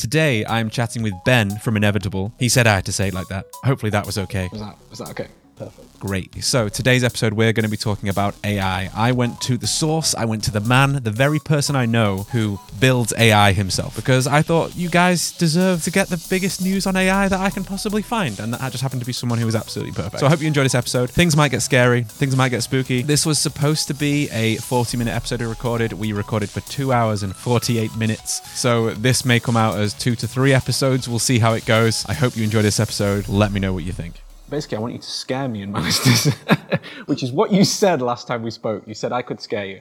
Today, I'm chatting with Ben from Inevitable. He said I had to say it like that. Hopefully, that was okay. Was that was that okay? Perfect. Great. So, today's episode, we're going to be talking about AI. I went to the source, I went to the man, the very person I know who builds AI himself, because I thought you guys deserve to get the biggest news on AI that I can possibly find. And that just happened to be someone who was absolutely perfect. So, I hope you enjoy this episode. Things might get scary, things might get spooky. This was supposed to be a 40 minute episode we recorded. We recorded for two hours and 48 minutes. So, this may come out as two to three episodes. We'll see how it goes. I hope you enjoy this episode. Let me know what you think basically, I want you to scare me and my listeners, which is what you said last time we spoke. You said I could scare you.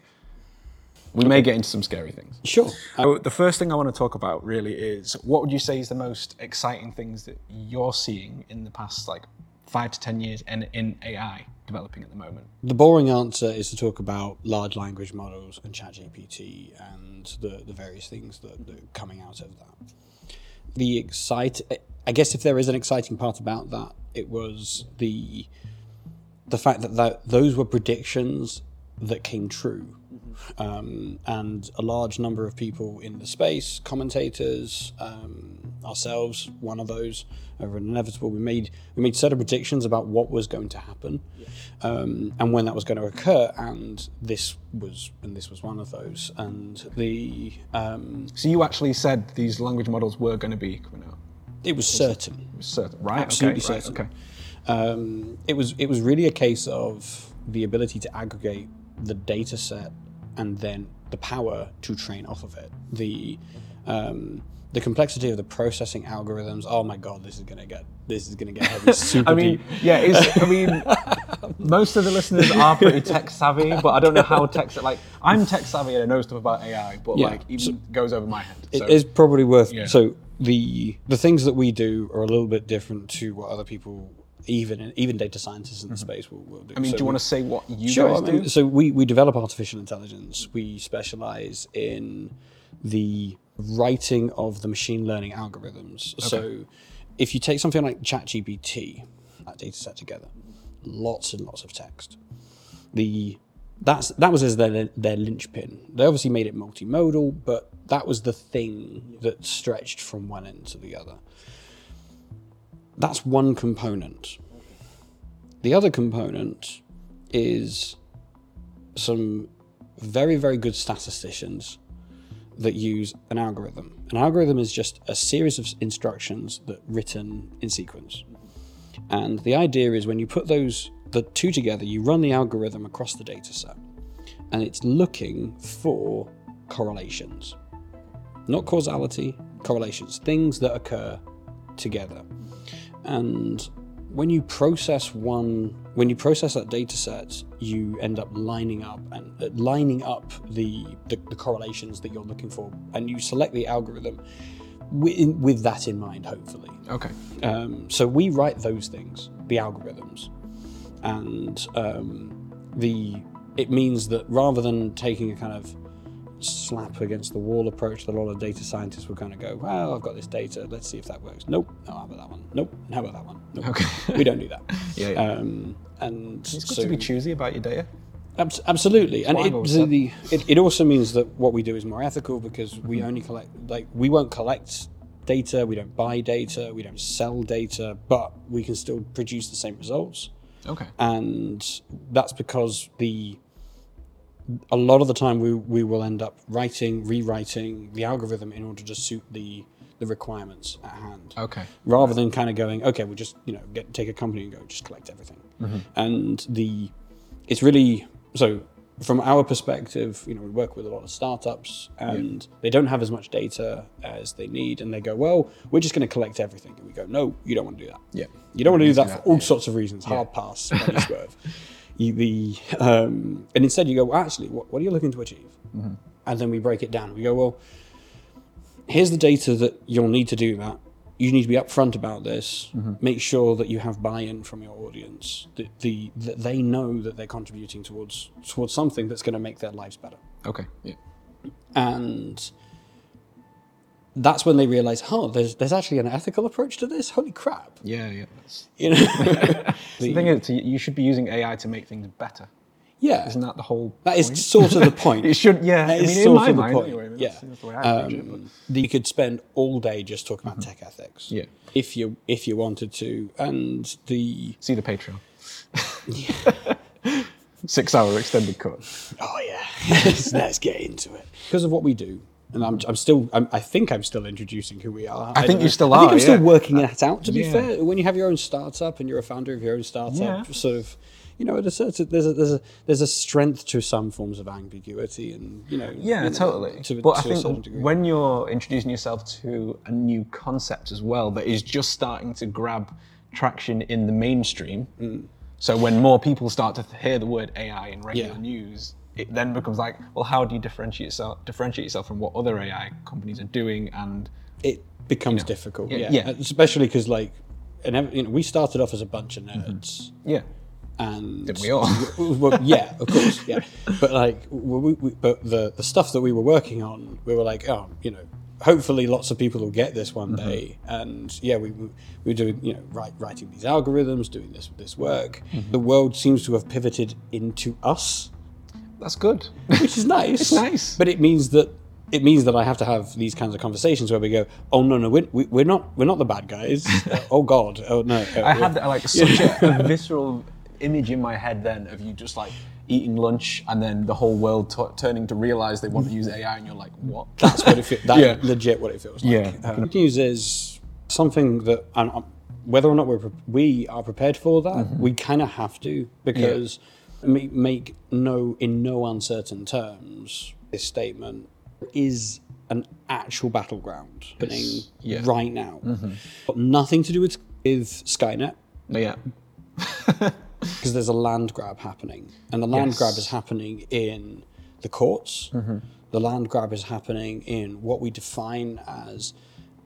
We may get into some scary things. Sure. So the first thing I want to talk about really is what would you say is the most exciting things that you're seeing in the past like five to ten years in, in AI developing at the moment? The boring answer is to talk about large language models and ChatGPT and the, the various things that, that are coming out of that. The excite, I guess if there is an exciting part about that, it was the the fact that, that those were predictions that came true. Mm-hmm. Um, and a large number of people in the space, commentators, um, ourselves, one of those over at Inevitable, we made we made certain predictions about what was going to happen, yeah. um, and when that was going to occur, and this was and this was one of those. And the um, so you actually said these language models were going to be coming out. It was certain. It was certain, right? Absolutely okay, certain. Right, okay. Um, it was it was really a case of the ability to aggregate the data set and then the power to train off of it. The um, the complexity of the processing algorithms. Oh my god, this is gonna get this is gonna get heavy. Super I mean, deep. yeah, I mean, most of the listeners are pretty tech savvy, but I don't know how tech like I'm tech savvy and I know stuff about AI, but yeah, like even so goes over my head. So. It is probably worth yeah. so the the things that we do are a little bit different to what other people even even data scientists in the mm-hmm. space will, will do. I mean, so do you want to say what you sure, guys I mean, do? So we, we develop artificial intelligence. We specialize in the writing of the machine learning algorithms. Okay. So if you take something like ChatGPT, that data set together, lots and lots of text. The that's that was as their their linchpin. They obviously made it multimodal, but that was the thing that stretched from one end to the other. That's one component. The other component is some very very good statisticians that use an algorithm. An algorithm is just a series of instructions that written in sequence. And the idea is when you put those the two together, you run the algorithm across the data set, and it's looking for correlations. Not causality, correlations, things that occur together. And when you process one, when you process that data set, you end up lining up and uh, lining up the, the, the correlations that you're looking for, and you select the algorithm with, with that in mind, hopefully. Okay. Um, so we write those things, the algorithms, and um, the it means that rather than taking a kind of slap against the wall approach that a lot of data scientists will kind of go, well, I've got this data, let's see if that works. Nope, no, how about that one? Nope, how about that one? Nope. Okay. we don't do that. yeah, yeah. Um, and it's good so, to be choosy about your data. Ab- absolutely, and it, the, it, it also means that what we do is more ethical because mm-hmm. we only collect, like, we won't collect data, we don't buy data, we don't sell data, but we can still produce the same results. Okay. And that's because the a lot of the time we, we will end up writing, rewriting the algorithm in order to suit the the requirements at hand. Okay. Rather than kind of going, okay, we'll just you know get take a company and go just collect everything. Mm-hmm. And the it's really so from our perspective, you know, we work with a lot of startups and yeah. they don't have as much data as they need, and they go, well, we're just going to collect everything, and we go, no, you don't want to do that. Yeah. You don't want to do that, that for all yeah. sorts of reasons. Yeah. Hard pass, swerve. you, the um, and instead you go, well, actually, what, what are you looking to achieve? Mm-hmm. And then we break it down. We go, well, here's the data that you'll need to do that. You need to be upfront about this. Mm-hmm. Make sure that you have buy-in from your audience. That the that they know that they're contributing towards towards something that's going to make their lives better. Okay. Yeah. And that's when they realize, oh, there's there's actually an ethical approach to this. Holy crap! Yeah, yeah. You know, the thing is, you should be using AI to make things better. Yeah. Isn't that the whole? That is point? sort of the point. It should. Yeah. That I is mean, in sort my of the mind, point. anyway. I mean, yeah. that's, that's the way I approach it. But Um, you could spend all day just talking about tech ethics. Yeah. If you if you wanted to, and the see the Patreon. Six hour extended cut. oh yeah, let's, let's get into it because of what we do. And I'm, I'm still, I'm, I think I'm still introducing who we are. I think you still are. I think I'm still yeah. working that out. To be Yeah. fair, when you have your own startup and you're a founder of your own startup, Yeah. sort of, you know, there's a, there's a there's a there's a strength to some forms of ambiguity, and you know, Yeah, you know, totally. To, but to I a certain think degree. when you're introducing yourself to a new concept as well that is just starting to grab traction in the mainstream, Mm. so when more people start to hear the word AI in regular Yeah. news, it then becomes like, well, how do you differentiate yourself, differentiate yourself from what other AI companies are doing? And it becomes difficult. Yeah, Yeah, yeah. especially because like, and you know, we started off as a bunch of nerds. Mm-hmm. yeah, and Didn't we all? well, yeah, of course, yeah. But like, we, we, but the the stuff that we were working on, we were like, oh, you know, hopefully lots of people will get this one day. Mm-hmm. And yeah, we we we were doing, you know, write, writing these algorithms, doing this this work. Mm-hmm. The world seems to have pivoted into us, that's good. which is nice. It's nice. but it means that. It means that I have to have these kinds of conversations where we go, "Oh no, no, we're, we- we're not, we're not the bad guys. Uh, oh God, oh no." uh, I had like such a, a visceral image in my head then of you just like eating lunch and then the whole world t- turning to realize they want to use AI and you're like, what? That's what it feels. That's Yeah. legit what it feels like. Yeah. Uh, good news is something that, and um, whether or not we're pre- we are prepared for that, Mm-hmm. we kind of have to because make, make no in no uncertain terms this statement is an actual battleground happening Yeah. right now. Mm-hmm. Got nothing to do with, with Skynet yeah. because there's a land grab happening, and the land Yes. grab is happening in the courts. The land grab is happening in what we define as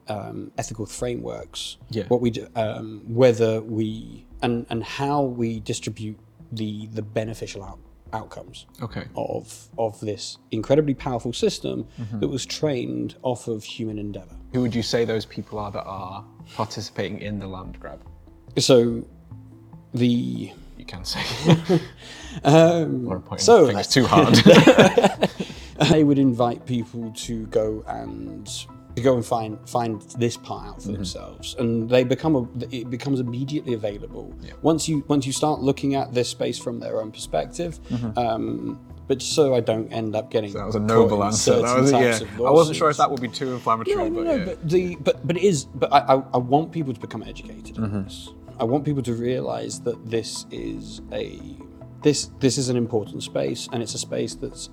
um, ethical frameworks. Yeah. What we do, um, whether we and and how we distribute the the beneficial out, outcomes Okay. of of this incredibly powerful system that was trained off of human endeavor. Who would you say those people are that are participating in the land grab? So the You can say. um, so fingers too hard. they would invite people to go and to go and find find this part out for Mm-hmm. themselves, and they become a, it becomes immediately available once you once you start looking at this space from their own perspective. Um, but so I don't end up getting Mm-hmm. that was a noble answer. That was, yeah. I wasn't sure if that would be too inflammatory, No, no, but no, yeah. but the but but it is. But I I, I want people to become educated Mm-hmm. in this. I want people to realize that this is a this this is an important space, and it's a space that's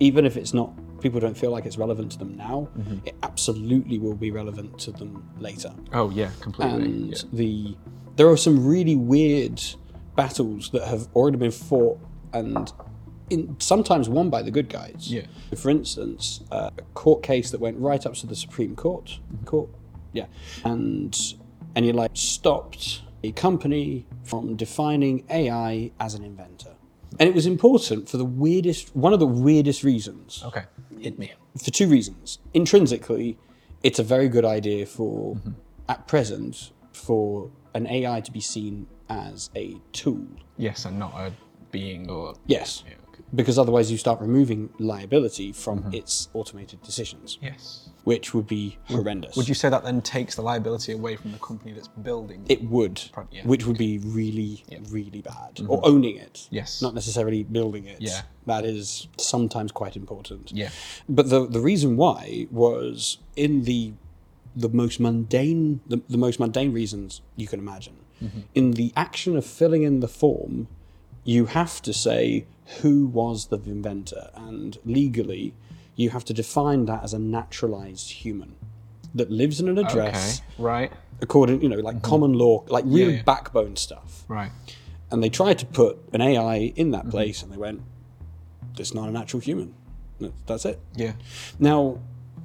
even if it's not people don't feel like it's relevant to them now, Mm-hmm. it absolutely will be relevant to them later. oh yeah, completely. And yeah. the there are some really weird battles that have already been fought and in, sometimes won by the good guys. Yeah. For instance, uh, a court case that went right up to the Supreme Court. Court, yeah, and and you like stopped a company from defining AI as an inventor, and it was important for the weirdest one of the weirdest reasons Okay. Hit me. for two reasons. Intrinsically, it's a very good idea for, mm-hmm. at present, for an AI to be seen as a tool. Yes, and not a being or. Yes. Yeah, okay. Because otherwise, you start removing liability from mm-hmm. its automated decisions, Yes. Which would be horrendous. Would you say that then takes the liability away from the company that's building? It would, yeah. which would be really, really bad. Mm-hmm. Or owning it. Yes. Not necessarily building it. Yeah. That is sometimes quite important. Yeah. But the the reason why was in the the most mundane the, the most mundane reasons you can imagine. Mm-hmm. In the action of filling in the form, you have to say who was the inventor, and legally, you have to define that as a naturalized human that lives in an Okay. address Right. according, you know, like common law, like real yeah. backbone stuff. Right. And they tried to put an AI in that place, and they went, "It's not a natural human. That's it." Yeah. Now,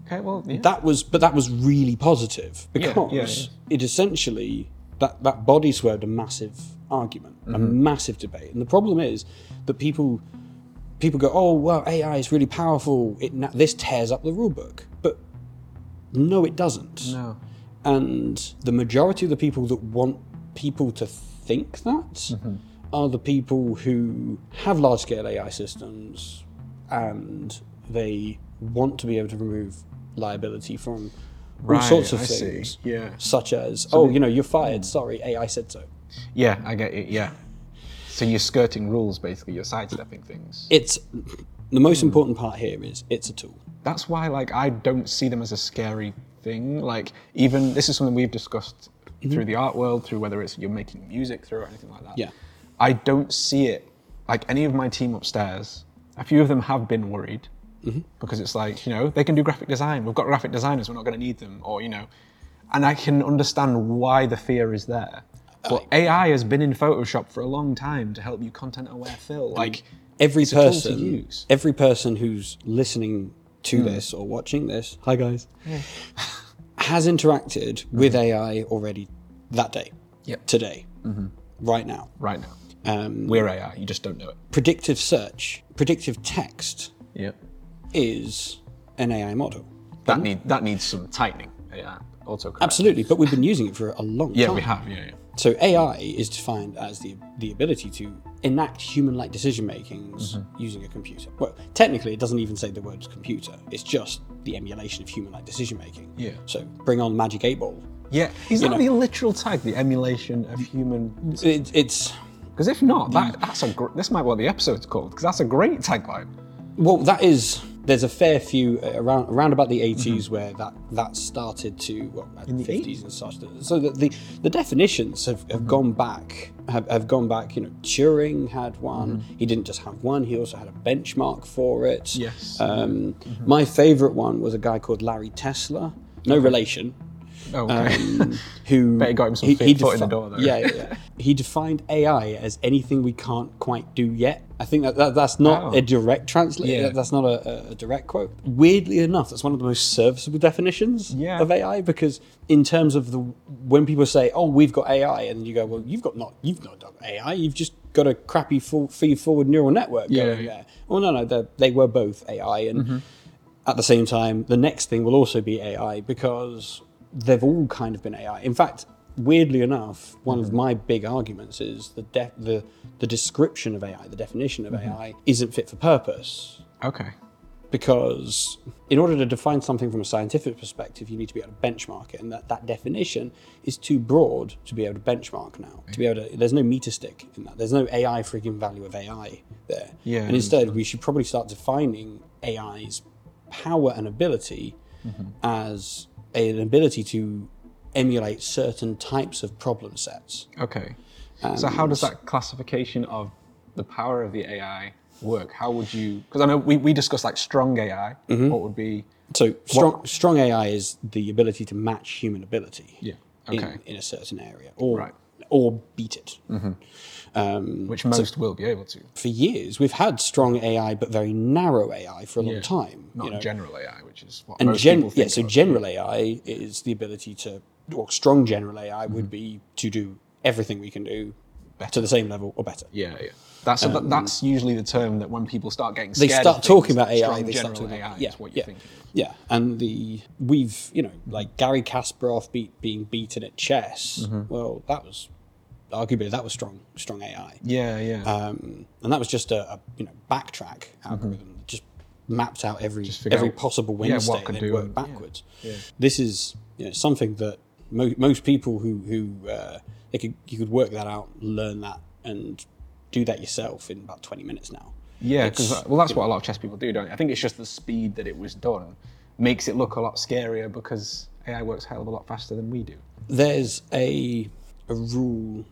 Okay. Well. Yeah. that was but that was really positive because yeah, yeah. it essentially that that body swerved a massive argument a Mm-hmm. massive debate and the problem is that people people go oh well ai is really powerful it this tears up the rule book but no it doesn't no. and the majority of the people that want people to think that Mm-hmm. are the people who have large scale AI systems and they want to be able to remove liability from all sorts of I see. things. Yeah. Such as, oh, you know, you're fired. Sorry, AI said so. Yeah, I get it. Yeah. So you're skirting rules, basically. You're sidestepping things. It's the most important part here is it's a tool. That's why, like, I don't see them as a scary thing. Like, even this is something we've discussed mm-hmm. through the art world, through whether it's you're making music through or anything like that. Yeah. I don't see it like any of my team upstairs. A few of them have been worried mm-hmm. because it's like you know they can do graphic design. We've got graphic designers. We're not going to need them, or you know, and I can understand why the fear is there. But AI has been in Photoshop for a long time to help you content aware fill. Like Every it's a tool to person, use. every person who's listening to Hmm. this or watching this, hi guys, has interacted with AI already that day, Mm-hmm. Yep. Mm-hmm. today, right now. right now, Um, we're AI. You just don't know it. predictive search, predictive text Yep. is an AI model. That need that needs some tightening. AI autocorrect. Absolutely, but we've been using it for a long Yeah, time. Yeah, we have. Yeah, yeah. So AI is defined as the the ability to enact human-like decision makings Mm-hmm. using a computer. Well, technically, it doesn't even say the word computer. It's just the emulation of human-like decision making. Yeah. So bring on Magic Eight Ball. Yeah, is that know. the literal tag, the emulation of human? It, it's Because if not, that that's a gr- this might be what the episode's called because that's a great tagline. well, that is. There's a fair few uh, around around about the 80s Mm-hmm. where that that started to well, uh, 50s and such. So the the, the definitions have, have Mm-hmm. gone back have, have gone back. You know, Turing had one. Mm-hmm. He didn't just have one. He also had a benchmark for it. Yes. Um, My favorite one was a guy called Larry Tesler. No relation. Oh, okay. Um, who Bet he got him some he- he in the door, though. Yeah, yeah, yeah. he defined AI as anything we can't quite do yet. I think that, that that's not Wow. a direct translation. Yeah. That's not a, a direct quote. Weirdly enough, that's one of the most serviceable definitions Yeah. of AI because in terms of the when people say, "Oh, we've got AI," and you go, "Well, you've got not you've not got AI. You've just got a crappy full feed forward neural network Yeah. going there." Well, no, no, they they were both AI, and Mm-hmm. at the same time, the next thing will also be AI because they've all kind of been AI. In fact, weirdly enough, one Mm-hmm. of my big arguments is the de- the the description of AI, the definition of Mm-hmm. AI, isn't fit for purpose. okay. Because in order to define something from a scientific perspective, you need to be able to benchmark it, and that, that definition is too broad to be able to benchmark now. To be able to, there's no meter stick in that. There's no AI freaking value of AI there. Yeah, And instead, we should probably start defining AI's power and ability as an ability to emulate certain types of problem sets. Okay. so how does that classification of the power of the AI work? How would you? Because I know we, we discussed like strong AI. Mm-hmm. What would be? So strong, strong AI is the ability to match human ability. Yeah. in- Okay. In, a certain area, or Right. or beat it. Um, Which most will be able to. for years, we've had strong AI, but very narrow AI for a long Yeah. time. Not you know? general AI, which is what and most gen- people yeah, so general AI is the ability to, or strong general AI would Mm-hmm. be to do everything we can do to the same level or better. Yeah, yeah. That's that, that's usually the term that when people start getting Um, They start of talking about AI. They start talking AI about, yeah, is what yeah, thinking. yeah. And the we've you know like Garry Kasparov beat being beaten at chess. Mm-hmm. Well, that was arguably that was strong strong AI. Yeah, yeah. um, and that was just a, a you know backtrack algorithm that just mapped out every every out, possible yeah, Wednesday and then worked and- yeah, backwards. yeah. This is you know something that mo- most people who who uh, they could you could work that out, learn that, and do that yourself in about twenty minutes now. Yeah, because well, that's what a lot of chess people do, don't they? I think it's just the speed that it was done makes it look a lot scarier because AI works hell of a lot faster than we do. There's a a rule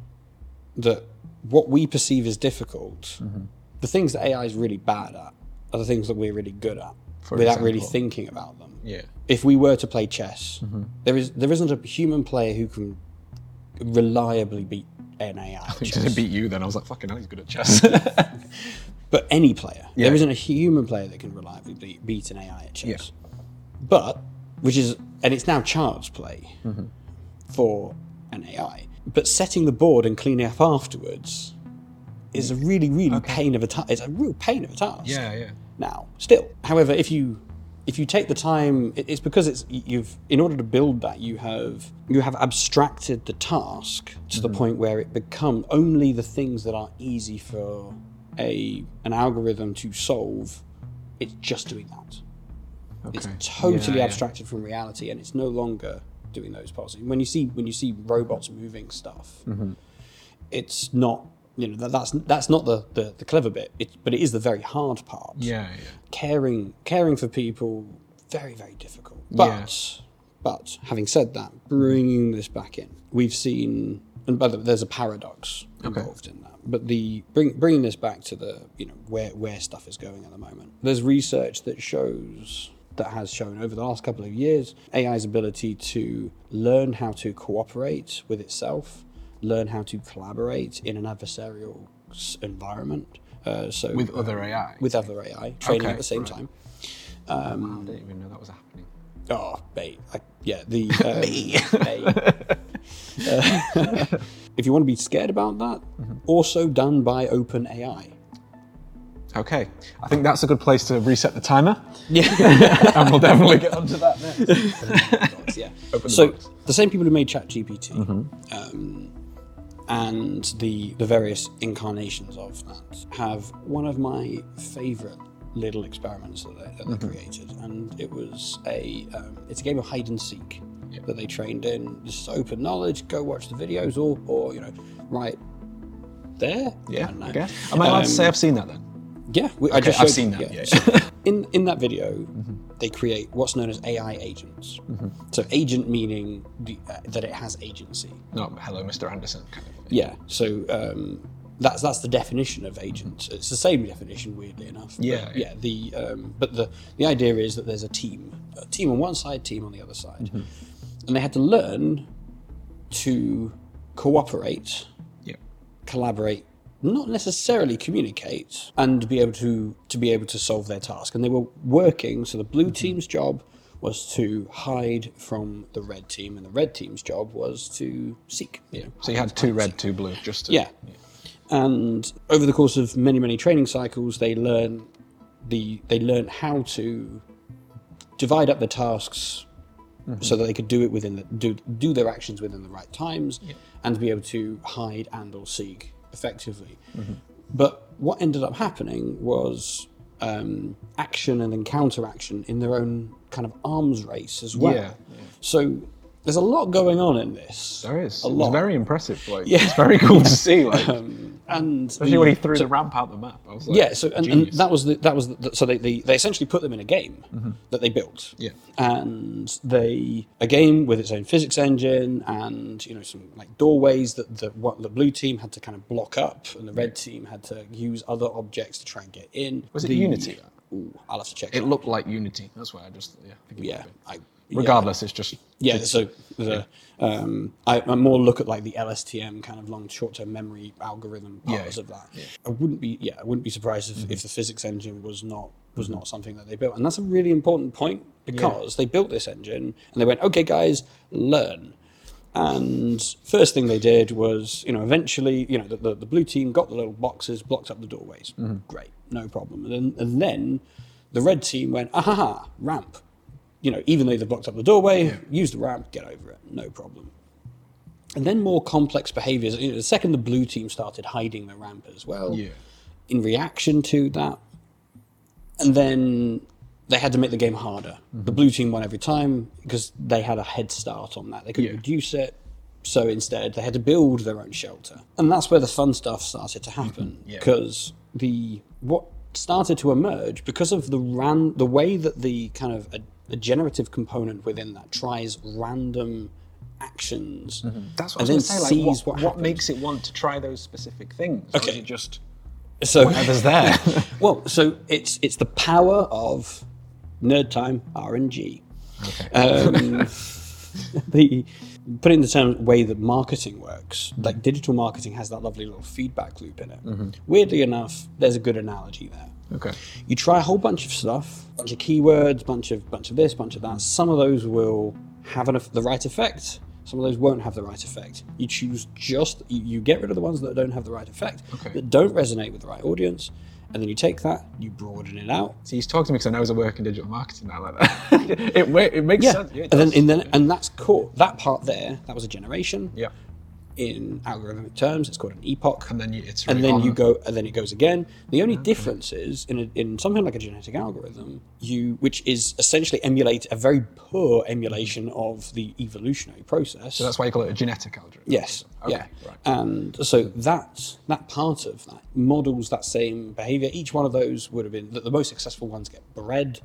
that what we perceive as difficult, Mm-hmm. the things that AI is really bad at, are the things that we're really good at, For without really thinking about them. Yeah. if we were to play chess, Mm-hmm. there is there isn't a human player who can reliably beat an AI. chess. didn't beat you then. I was like, fucking hell, he's good at chess. But any player, Yeah. there isn't a human player that can reliably beat, beat an AI at chess. Yeah. But which is and it's now child's play Mm-hmm. for an AI. But setting the board and cleaning up afterwards is a really really pain of a task. It's a real pain of a task. yeah, yeah. now still however if you if you take the time, it's because it's you've in order to build that you have you have abstracted the task to the point where it becomes only the things that are easy for a an algorithm to solve. It's just doing that. It's totally Yeah, yeah. abstracted from reality, and it's no longer doing those parts. When you see when you see robots moving stuff, Mm-hmm. it's not you know that, that's that's not the, the, the clever bit. It, but it is the very hard part. Yeah, yeah. Caring caring for people, very very difficult. But Yeah. but having said that, bringing this back in, we've seen and by the way, there's a paradox involved in that. But the bring, bringing this back to the you know where where stuff is going at the moment. There's research that shows that has shown over the last couple of years AI's ability to learn how to cooperate with itself, learn how to collaborate in an adversarial environment. Uh, so With other AI. with other AI training Okay, at the same right. time. I didn't even know that was happening. Oh, bait. I, yeah, the um. Uh, if you want to be scared about that, also done by OpenAI. Okay, I think that's a good place to reset the timer, Yeah. and we'll definitely get onto that next. yeah. Open the so box. the same people who made ChatGPT um, and the the various incarnations of that have one of my favorite little experiments that they, that they created, and it was a um, it's a game of hide and seek that they trained in. Just open knowledge. Go watch the videos, or or you know, right there. Yeah. I guess. Am I allowed to say Um, I've seen that then? Yeah, we, I just I've seen that, yeah. So in in that video, they create what's known as AI agents. So agent meaning the, uh, that it has agency. No, hello, Mr. Anderson. Kind of. Yeah. So um, that's that's the definition of agent. It's the same definition, weirdly enough. Yeah, yeah. The um, but the the idea is that there's a team, a team on one side, team on the other side, and they had to learn to cooperate Yeah. collaborate not necessarily communicate and be able to to be able to solve their task and they were working so the blue team's job was to hide from the red team and the red team's job was to seek you know, So you had two red, two blue, just to, yeah. And over the course of many, many training cycles, they learn the they learn how to divide up the tasks mm-hmm. so that they could do it within the do do their actions within the right times and be able to hide and or seek effectively. Mm-hmm. But what ended up happening was um, action and then counteraction in their own kind of arms race as well. Yeah, yeah. So there's a lot going on in this. There is. a It lot. very impressive. Like, Yeah. It's very cool to see. Like, Um, and especially the- when he threw so- the ramp out the map. I was like, yeah, so and, and that was the, that was the, so they, they they essentially put them in a game that they built. Yeah. and they a game with its own physics engine and you know some like doorways that the what the blue team had to kind of block up and the red team had to use other objects to try and get in. Was it Unity? Ooh, I'll have to check. It that. looked like Unity. That's why I just yeah. I yeah, might I, yeah. Regardless, it's just Yeah, so the um, I, I more look at like the LSTM kind of long short-term memory algorithm Yeah, parts of that. I wouldn't be yeah, I wouldn't be surprised if, if the physics engine was not was not something that they built, and that's a really important point because they built this engine and they went, okay, guys, learn. And first thing they did was, you know, eventually, you know, the, the, the blue team got the little boxes, blocked up the doorways. Great, no problem. And then, and then the red team went, ah ha, ha, ramp you know, even though they've blocked up the doorway, use the ramp, get over it, no problem. And then more complex behaviors. You know, the second the blue team started hiding the ramp as well, Yeah. in reaction to that, and then they had to make the game harder. Mm-hmm. The blue team won every time because they had a head start on that. They couldn't Yeah. reduce it. So instead, they had to build their own shelter, and that's where the fun stuff started to happen. Yeah. Because the what started to emerge because of the ran the way that the kind of a, a generative component within that tries random actions. That's what I and was then going to say. Like, sees what, what what, makes it want to try those specific things? Or is Okay. it just So whatever's there? well, so it's it's the power of nerd time RNG. Um, the put it in the term way that marketing works, like digital marketing has that lovely little feedback loop in it. Mm-hmm. Weirdly enough, there's a good analogy there. okay. You try a whole bunch of stuff, a bunch of keywords, bunch of bunch of this, bunch of that. Some of those will have an, the right effect. Some of those won't have the right effect. You choose just you, you get rid of the ones that don't have the right effect, Okay. that don't resonate with the right audience, and then you take that, you broaden it out. So he's talking to me because I know he's a work in digital marketing now like that. it, it makes Yeah, sense. Yeah, and then, and then and that's cool. That part there, that was a generation. yeah. In algorithmic terms, it's called an epoch. And then you iterate and then you go and then it goes again. The only ah, difference is in, a, in something like a genetic algorithm you which is essentially emulate a very poor emulation of the evolutionary process. So that's why you call it a genetic algorithm. yes. Okay, yeah. right. and so that that part of that models that same behavior. Each one of those would have been the, the most successful ones get bred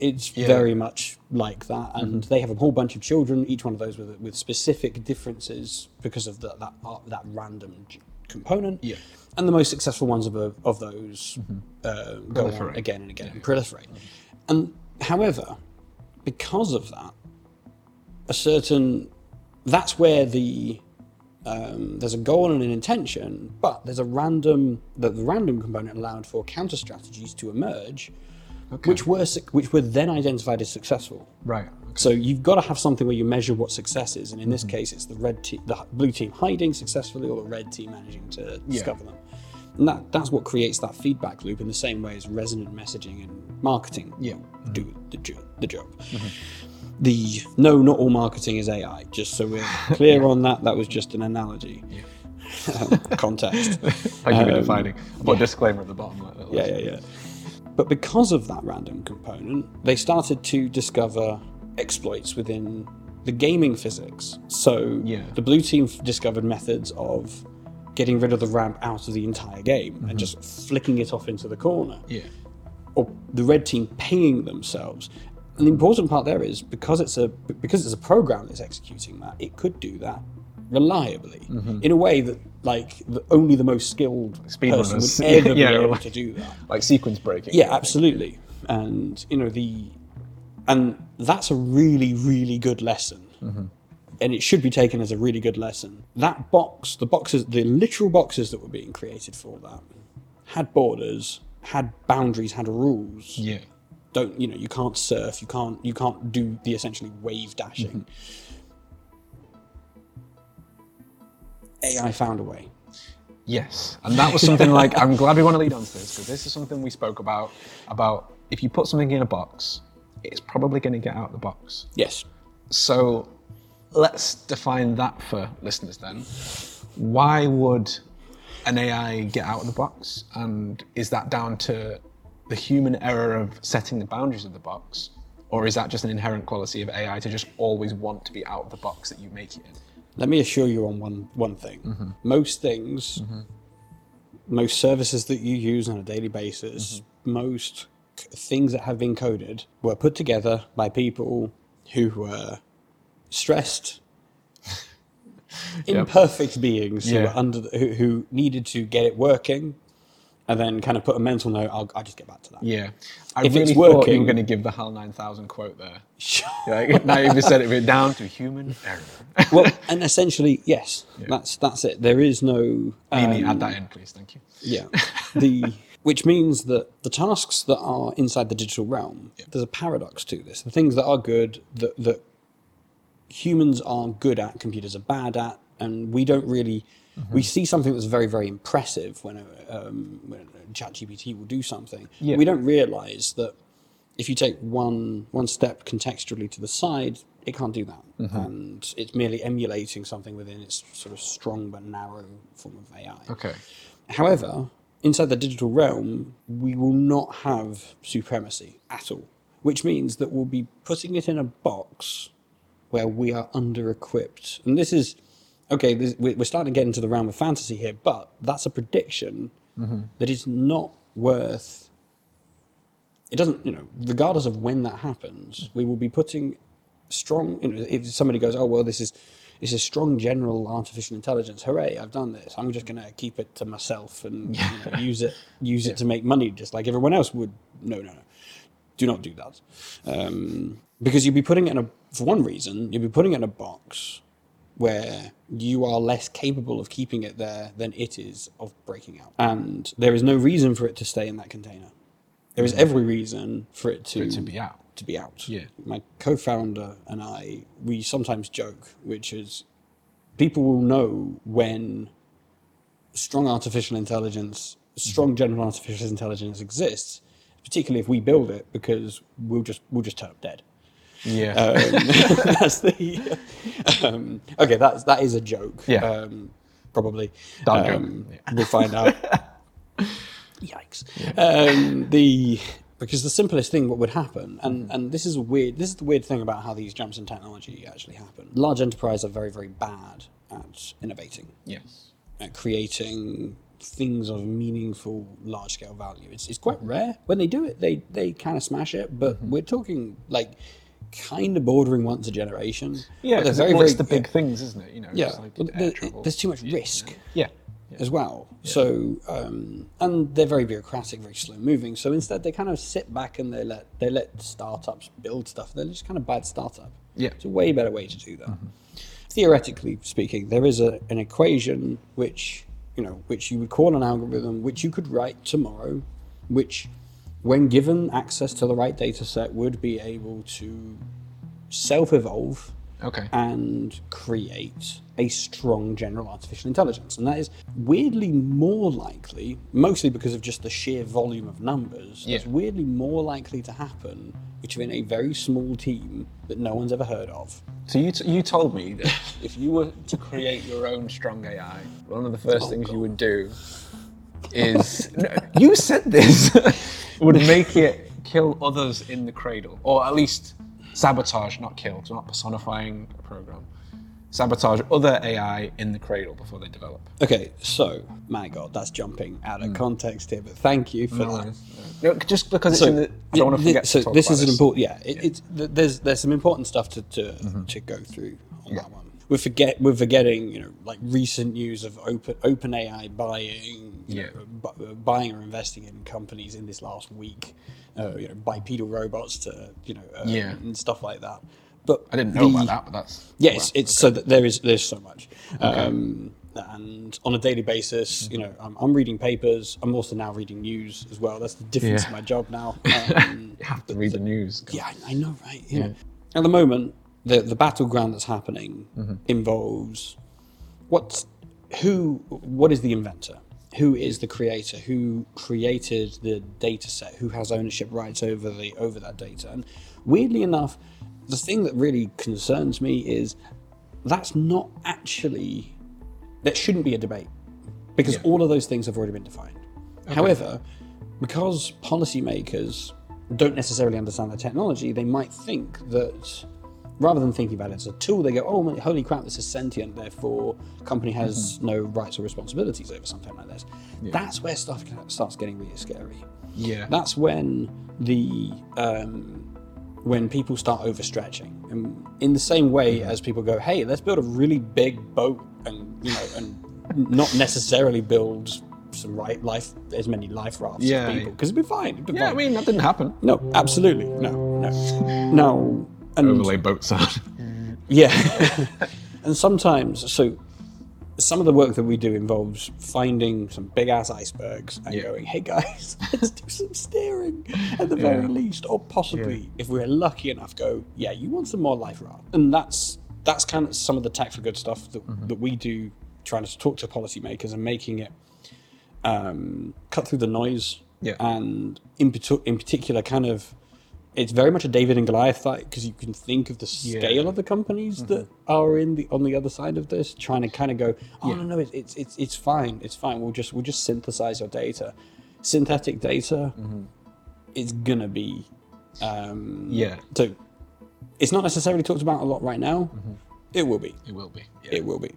it's Yeah. very much like that and Mm-hmm. they have a whole bunch of children each one of those with, with specific differences because of the, that part, that random component. Yeah. and the most successful ones of, of those uh, go on again and again. And proliferate. And however because of that a certain that's where the um, there's a goal and an intention, but there's a random the, the random component allowed for counter strategies to emerge, which were which were then identified as successful. Right. So you've got to have something where you measure what success is, and in this case, it's the red team, the blue team hiding successfully, or the red team managing to discover them. And that, that's what creates that feedback loop in the same way as resonant messaging and marketing Yeah. do the, jo- the job. The no, not all marketing is AI. Just so we're clear on that, that was just an analogy. Um, context. Thank you for defining. I put a disclaimer at the bottom. Like that. Um, Yeah, yeah, yeah. But because of that random component, they started to discover exploits within the gaming physics. So Yeah. the blue team discovered methods of getting rid of the ramp out of the entire game and mm-hmm. just flicking it off into the corner Yeah. or the red team paying themselves. And the important part there is because it's a because it's a program that's executing that, it could do that reliably mm-hmm. in a way that like the, only the most skilled person Speedrunners. would ever Yeah, be able like- to do that. Like sequence breaking. Yeah, absolutely. And you know the, and that's a really really good lesson, mm-hmm. and it should be taken as a really good lesson. That box, the boxes, the literal boxes that were being created for that, had borders, had boundaries, had rules. Yeah. Don't you know? You can't surf. You can't. You can't do the essentially wave dashing. Mm-hmm. AI found a way. Yes, and that was something like I'm glad we want to lead on to this because this is something we spoke about. About if you put something in a box, it's probably going to get out of the box. Yes. So let's define that for listeners then. Why would an AI get out of the box? And is that down to the human error of setting the boundaries of the box? Or is that just an inherent quality of AI to just always want to be out of the box that you make it in? Let me assure you on one one thing. Mm-hmm. Most things, mm-hmm. most services that you use on a daily basis, mm-hmm. most c- things that have been coded were put together by people who were stressed, imperfect beings who Yeah. were under the, who, who needed to get it working, and then kind of put a mental note. I'll, I'll just get back to that. Yeah. I If really it's thought you working- were going to give the HAL 9000 quote there. Like, now you've just said it, we're down to human error. well, and essentially, yes, that's that's it. There is no. Um, add that in, please. Thank you. Yeah. The which means that the tasks that are inside the digital realm, there's a paradox to this. The things that are good that that humans are good at, computers are bad at, and we don't really. We see something that's very, very impressive when a, um, when a ChatGPT will do something. Yeah. We don't realize that if you take one one step contextually to the side, it can't do that, and it's merely emulating something within its sort of strong but narrow form of AI. Okay. However, inside the digital realm, we will not have supremacy at all, which means that we'll be putting it in a box where we are under equipped. And this is, okay, this, we- we're starting to get into the realm of fantasy here, but that's a prediction that is not worth. It doesn't, you know, regardless of when that happens, we will be putting strong. You know, if somebody goes, "Oh well, this is this is strong general artificial intelligence. Hooray! I've done this. I'm just going to keep it to myself and you know, use it use it to make money, just like everyone else would." No, no, no. Do not do that, um, because you'll be putting it in a. For one reason, you'll be putting it in a box where you are less capable of keeping it there than it is of breaking out, and there is no reason for it to stay in that container. There is every reason for it to to be out. To be out. Yeah. My co-founder and I, we sometimes joke, which is, people will know when strong artificial intelligence strong mm-hmm. general artificial intelligence exists, particularly if we build it, because we'll just we'll just turn up dead. Yeah. Um, that's the um, okay. That's that is a joke. Yeah. Um, probably. Joke. Um, We'll find out. Yikes. Um, the because the simplest thing what would happen, and and this is a weird. This is the weird thing about how these jumps in technology actually happen. Large enterprises are very very bad at innovating yes. at creating things of meaningful large scale value. It's, it's quite rare. When they do it, they, they kind of smash it, but Mm-hmm. we're talking like kind of bordering once a generation. Yeah, they're well, it's the big yeah, things, isn't it? You know, Yeah, like air travel. there's too much risk Yeah. as well. So, um, and they're very bureaucratic, very slow moving. So instead, they kind of sit back and they let they let startups build stuff. They're just kind of bad startup. Yeah. it's a way better way to do that. Theoretically speaking, there is a, an equation which you know which you would call an algorithm, which you could write tomorrow, which, when given access to the right data set, would be able to self-evolve Okay. and create a strong general artificial intelligence. And that is weirdly more likely, mostly because of just the sheer volume of numbers, Yeah. it's weirdly more likely to happen between a very small team that no one's ever heard of. So you, t- you told me that if you were to create your own strong AI, one of the first Oh, things God. you would do is no, you said this would make it kill others in the cradle, or at least sabotage, not kill. So not personifying a program. Sabotage other AI in the cradle before they develop. Okay, so, my God, that's jumping out of hmm. context here, but thank you for that. No, just because it's in the. I don't want to thi- forget. So to talk this about is an important. Yeah, it, it's th- there's there's some important stuff to to, mm-hmm. to go through on that one. We're forget we're forgetting you know like recent news of open OpenAI buying Yeah. know, bu- buying or investing in companies in this last week. Uh, you know bipedal robots to you know uh, Yeah. and stuff like that. But I didn't know the- about that, but that's. yeah, wow, it's, it's so that there is there's so much, um, and on a daily basis, you know, I'm, I'm reading papers. I'm also now reading news as well. That's the difference Yeah. in my job now. Um, You have to read the news. yeah, I, I know, right? You know. At the moment, the the battleground that's happening mm-hmm. involves what's who what is the inventor? Who is the creator? Who created the data set? Who has ownership rights over the over that data? And weirdly enough the thing that really concerns me is that's not actually that shouldn't be a debate because all of those things have already been defined. However because policymakers don't necessarily understand the technology they might think that rather than thinking about it as a tool, they go, "Oh, my- holy crap, this is sentient. Therefore, company has no rights or responsibilities over something like this." That's where stuff starts getting really scary. Yeah. That's when the um, when people start overstretching, and in the same way as people go, "Hey, let's build a really big boat," and you know, and not necessarily build some right life as many life rafts Yeah. as people because it'd be fine. It'd be Yeah, I mean that didn't happen. no, absolutely, no, no, no. And Overlay boats on. yeah. and sometimes, so some of the work that we do involves finding some big ass icebergs and Yeah. going, hey guys, let's do some steering at the very least. Or possibly, if we're lucky enough, go, yeah, you want some more life raft. And that's that's kind of some of the tech for good stuff that, Mm-hmm. that we do, trying to talk to policymakers and making it um, cut through the noise. Yeah. And in, in particular, kind of it's very much a David and Goliath fight because you can think of the Yeah. scale of the companies mm-hmm. that are in the on the other side of this, trying to kind of go, oh no no, it's it's it's it's fine, it's fine. We'll just we'll just synthesize your data. Synthetic data mm-hmm. It's gonna be, um, Yeah. So it's not necessarily talked about a lot right now. Mm-hmm. It will be. It will be. Yeah. It will be.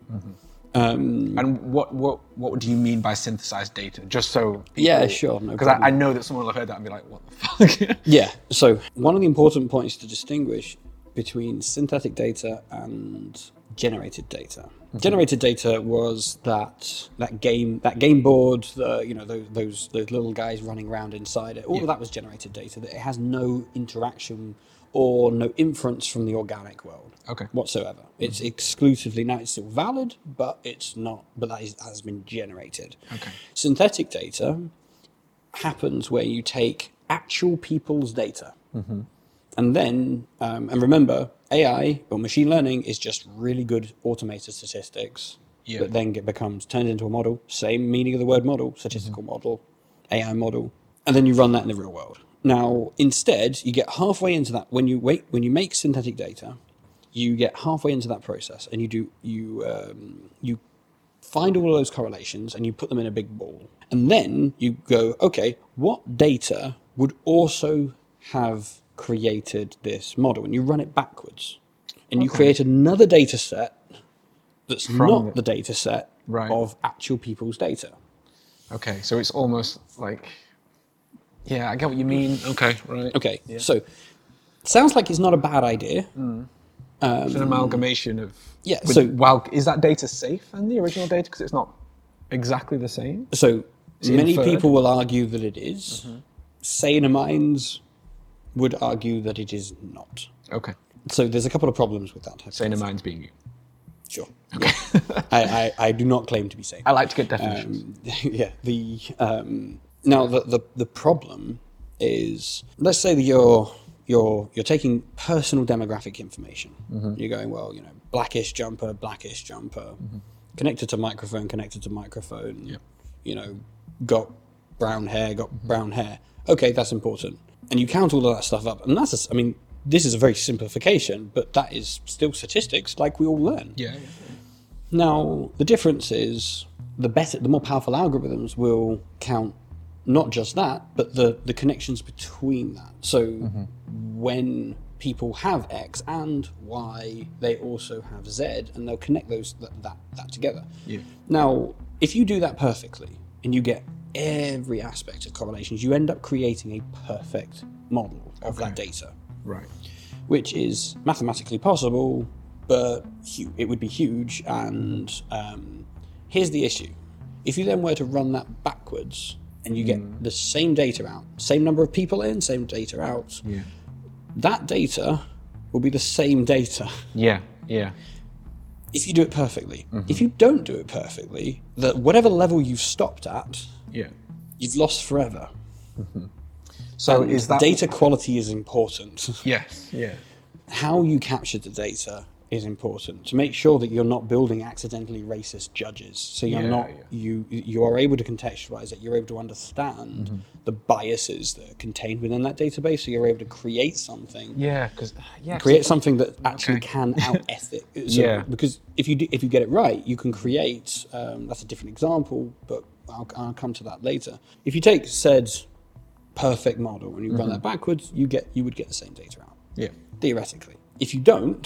Um, And what what what do you mean by synthesized data? Just so Yeah, sure, no Because I. I know that someone will have heard that and be like, "What the fuck?" Yeah. So one of the important points to distinguish between synthetic data and generated data. Generated data was that that game that game board, the you know those those, those little guys running around inside it. All of that was generated data. That it has no interaction or no inference from the organic world. Okay. Whatsoever. It's exclusively now it's still valid, but it's not. But that is, has been generated. Okay. Synthetic data happens where you take actual people's data. And then, um, and remember, AI or machine learning is just really good automated statistics Yeah. that then get, becomes turned into a model. Same meaning of the word model, statistical model, AI model, and then you run that in the real world. Now, instead, you get halfway into that when you wait when you make synthetic data, you get halfway into that process, and you do you um, you find all of those correlations and you put them in a big ball, and then you go, okay, what data would also have created this model, and you run it backwards, and you create another data set that's From not the- the data set Right. of actual people's data. Okay, so it's almost like, yeah, I get what you mean. Okay, right. Okay, so sounds like it's not a bad idea. It's an amalgamation of. Yeah, with- so- well, is that data safe and the original data because it's not exactly the same? So many inferred? people will argue that it is. Saner minds would argue that it is not. Okay. So there's a couple of problems with that. Type Sane of of minds being you. Sure. Okay. I, I, I do not claim to be sane. I like to get definitions. Um, yeah. The um, now the, the the problem is let's say that you're you're you're taking personal demographic information. Mm-hmm. You're going well, you know, blackish jumper, blackish jumper, mm-hmm. connected to microphone, connected to microphone. yep. You know, got brown hair, got mm-hmm. brown hair. Okay, that's important. And you count all of that stuff up, and that's a I mean. This is a very simplification, but that is still statistics, like we all learn. yeah. Now, the difference is the better, the more powerful algorithms will count not just that, but the, the connections between that. So when people have X and Y, they also have Z, and they'll connect those that, that, that together. Yeah. Now, if you do that perfectly and you get every aspect of correlations, you end up creating a perfect model of that data Right. which is mathematically possible, but hu- it would be huge. And um, here's the issue: if you then were to run that backwards and you get mm. the same data out, same number of people in, same data out, Yeah. that data will be the same data Yeah. Yeah. if you do it perfectly. Mm-hmm. If you don't do it perfectly, that whatever level you've stopped at, Yeah. you've lost forever. Mm-hmm. So And is that data quality is important. Yes. Yeah. how you capture the data is important to make sure that you're not building accidentally racist judges. So you're Yeah, not yeah. you you are able to contextualize it. You're able to understand Mm-hmm. the biases that are contained within that database. So you're able to create something, Yeah. Because yeah, create something that actually Okay. can out ethic. So, Yeah. Because if you do, if you get it right, you can create. Um, that's a different example, but I'll, I'll come to that later. If you take said perfect model and you run Mm-hmm. that backwards, you get you would get the same data out Yeah. theoretically. If you don't,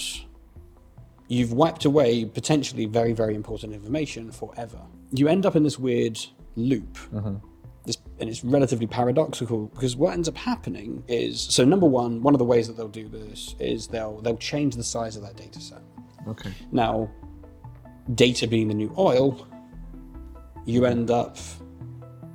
you've wiped away potentially very, very important information forever. You end up in this weird loop. Mm-hmm. This, and it's relatively paradoxical because what ends up happening is so number one, one of the ways that they'll do this is they'll they'll change the size of that data set. Okay. Now, data being the new oil, you mm-hmm. end up,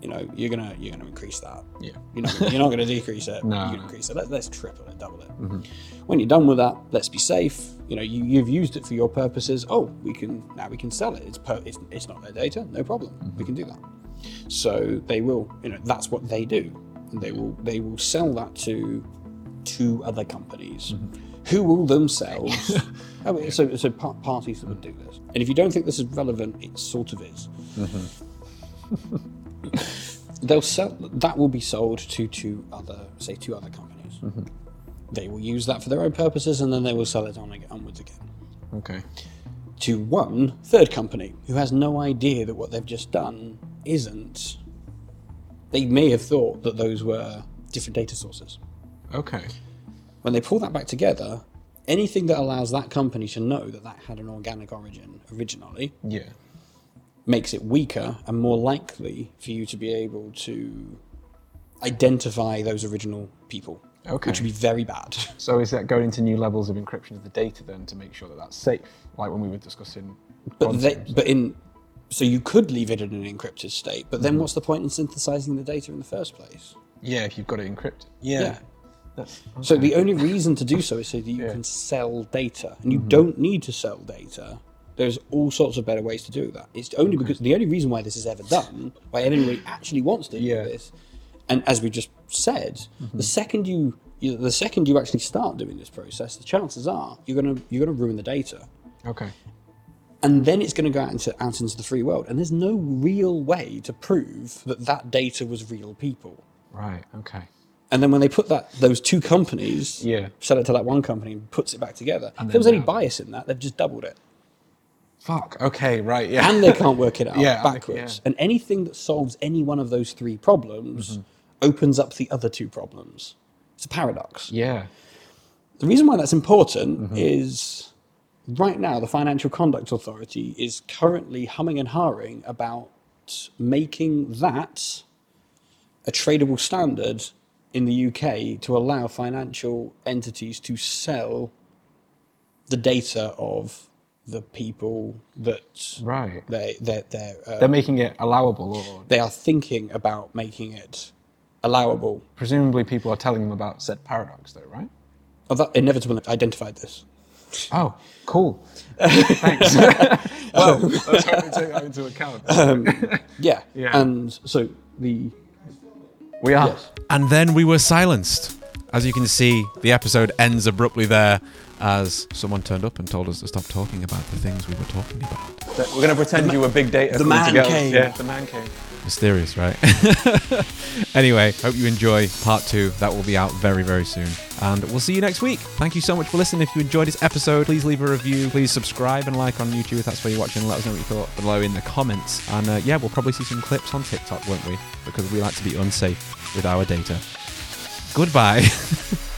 you know, you're gonna you're gonna increase that. Yeah. You're not, you're not going to decrease it. No, You're no. going to increase it. Let, let's triple it, double it. Mm-hmm. When you're done with that, let's be safe. You know, you, you've used it for your purposes. Oh, we can now we can sell it. It's per, it's, it's not their data, no problem. Mm-hmm. We can do that. So they will. You know, that's what they do. They will they will sell that to two other companies, mm-hmm. who will themselves. I mean, so so par- parties that would do this. And if you don't think this is relevant, it sort of is mm-hmm. they'll sell that will be sold to two other say two other companies they will use that for their own purposes and then they will sell it on ag- onwards again Okay. to one third company who has no idea that what they've just done isn't they may have thought that those were different data sources Okay. when they pull that back together anything that allows that company to know that that had an organic origin originally Yeah. makes it weaker and more likely for you to be able to identify those original people, Okay. which would be very bad. So is that going into new levels of encryption of the data then to make sure that that's safe, like when we were discussing? But they, but in so you could leave it in an encrypted state, but then mm-hmm. what's the point in synthesizing the data in the first place? Yeah, if you've got it encrypted. Yeah. That's, So the only reason to do so is so that you can sell data, and you mm-hmm. don't need to sell data. There's all sorts of better ways to do that. It's only because the only reason why this is ever done, why anybody actually wants to Yeah. do this, and as we just said, the second you, you the second you actually start doing this process, the chances are you're gonna you're gonna ruin the data. okay. and then it's going to go out into out into the free world, and there's no real way to prove that that data was real people. Right. Okay. And then when they put that those two companies, Yeah. sell it to that one company and puts it back together. And if there was any bias in that, they've just doubled it. Fuck. Okay. Right. Yeah. and they can't work it out Yeah, backwards. yeah. And anything that solves any one of those three problems Mm-hmm. Opens up the other two problems. It's a paradox. yeah. The reason why that's important Mm-hmm. is right now the Financial Conduct Authority is currently humming and hawing about making that a tradable standard in the UK to allow financial entities to sell the data of the people that Right. they they they're, uh, They're making it allowable, or they are thinking about making it allowable. presumably people are telling them about said paradox, though, right? Oh, that Inevitable identified this. Oh, cool. Thanks. well, let's hope we take that into account. Um, yeah. Yeah. And so the we are. yes. And then we were silenced. As you can see, the episode ends abruptly there as someone turned up and told us to stop talking about the things we were talking about. We're going to pretend you were big data. the man together. cave. Yeah, the man cave. Mysterious, right? anyway, hope you enjoy part two. That will be out very, very soon. And we'll see you next week. Thank you so much for listening. If you enjoyed this episode, please leave a review. Please subscribe and like on YouTube if that's where you're watching. Let us know what you thought below in the comments. And uh, yeah, we'll probably see some clips on TikTok, won't we? Because we like to be unsafe with our data. Goodbye.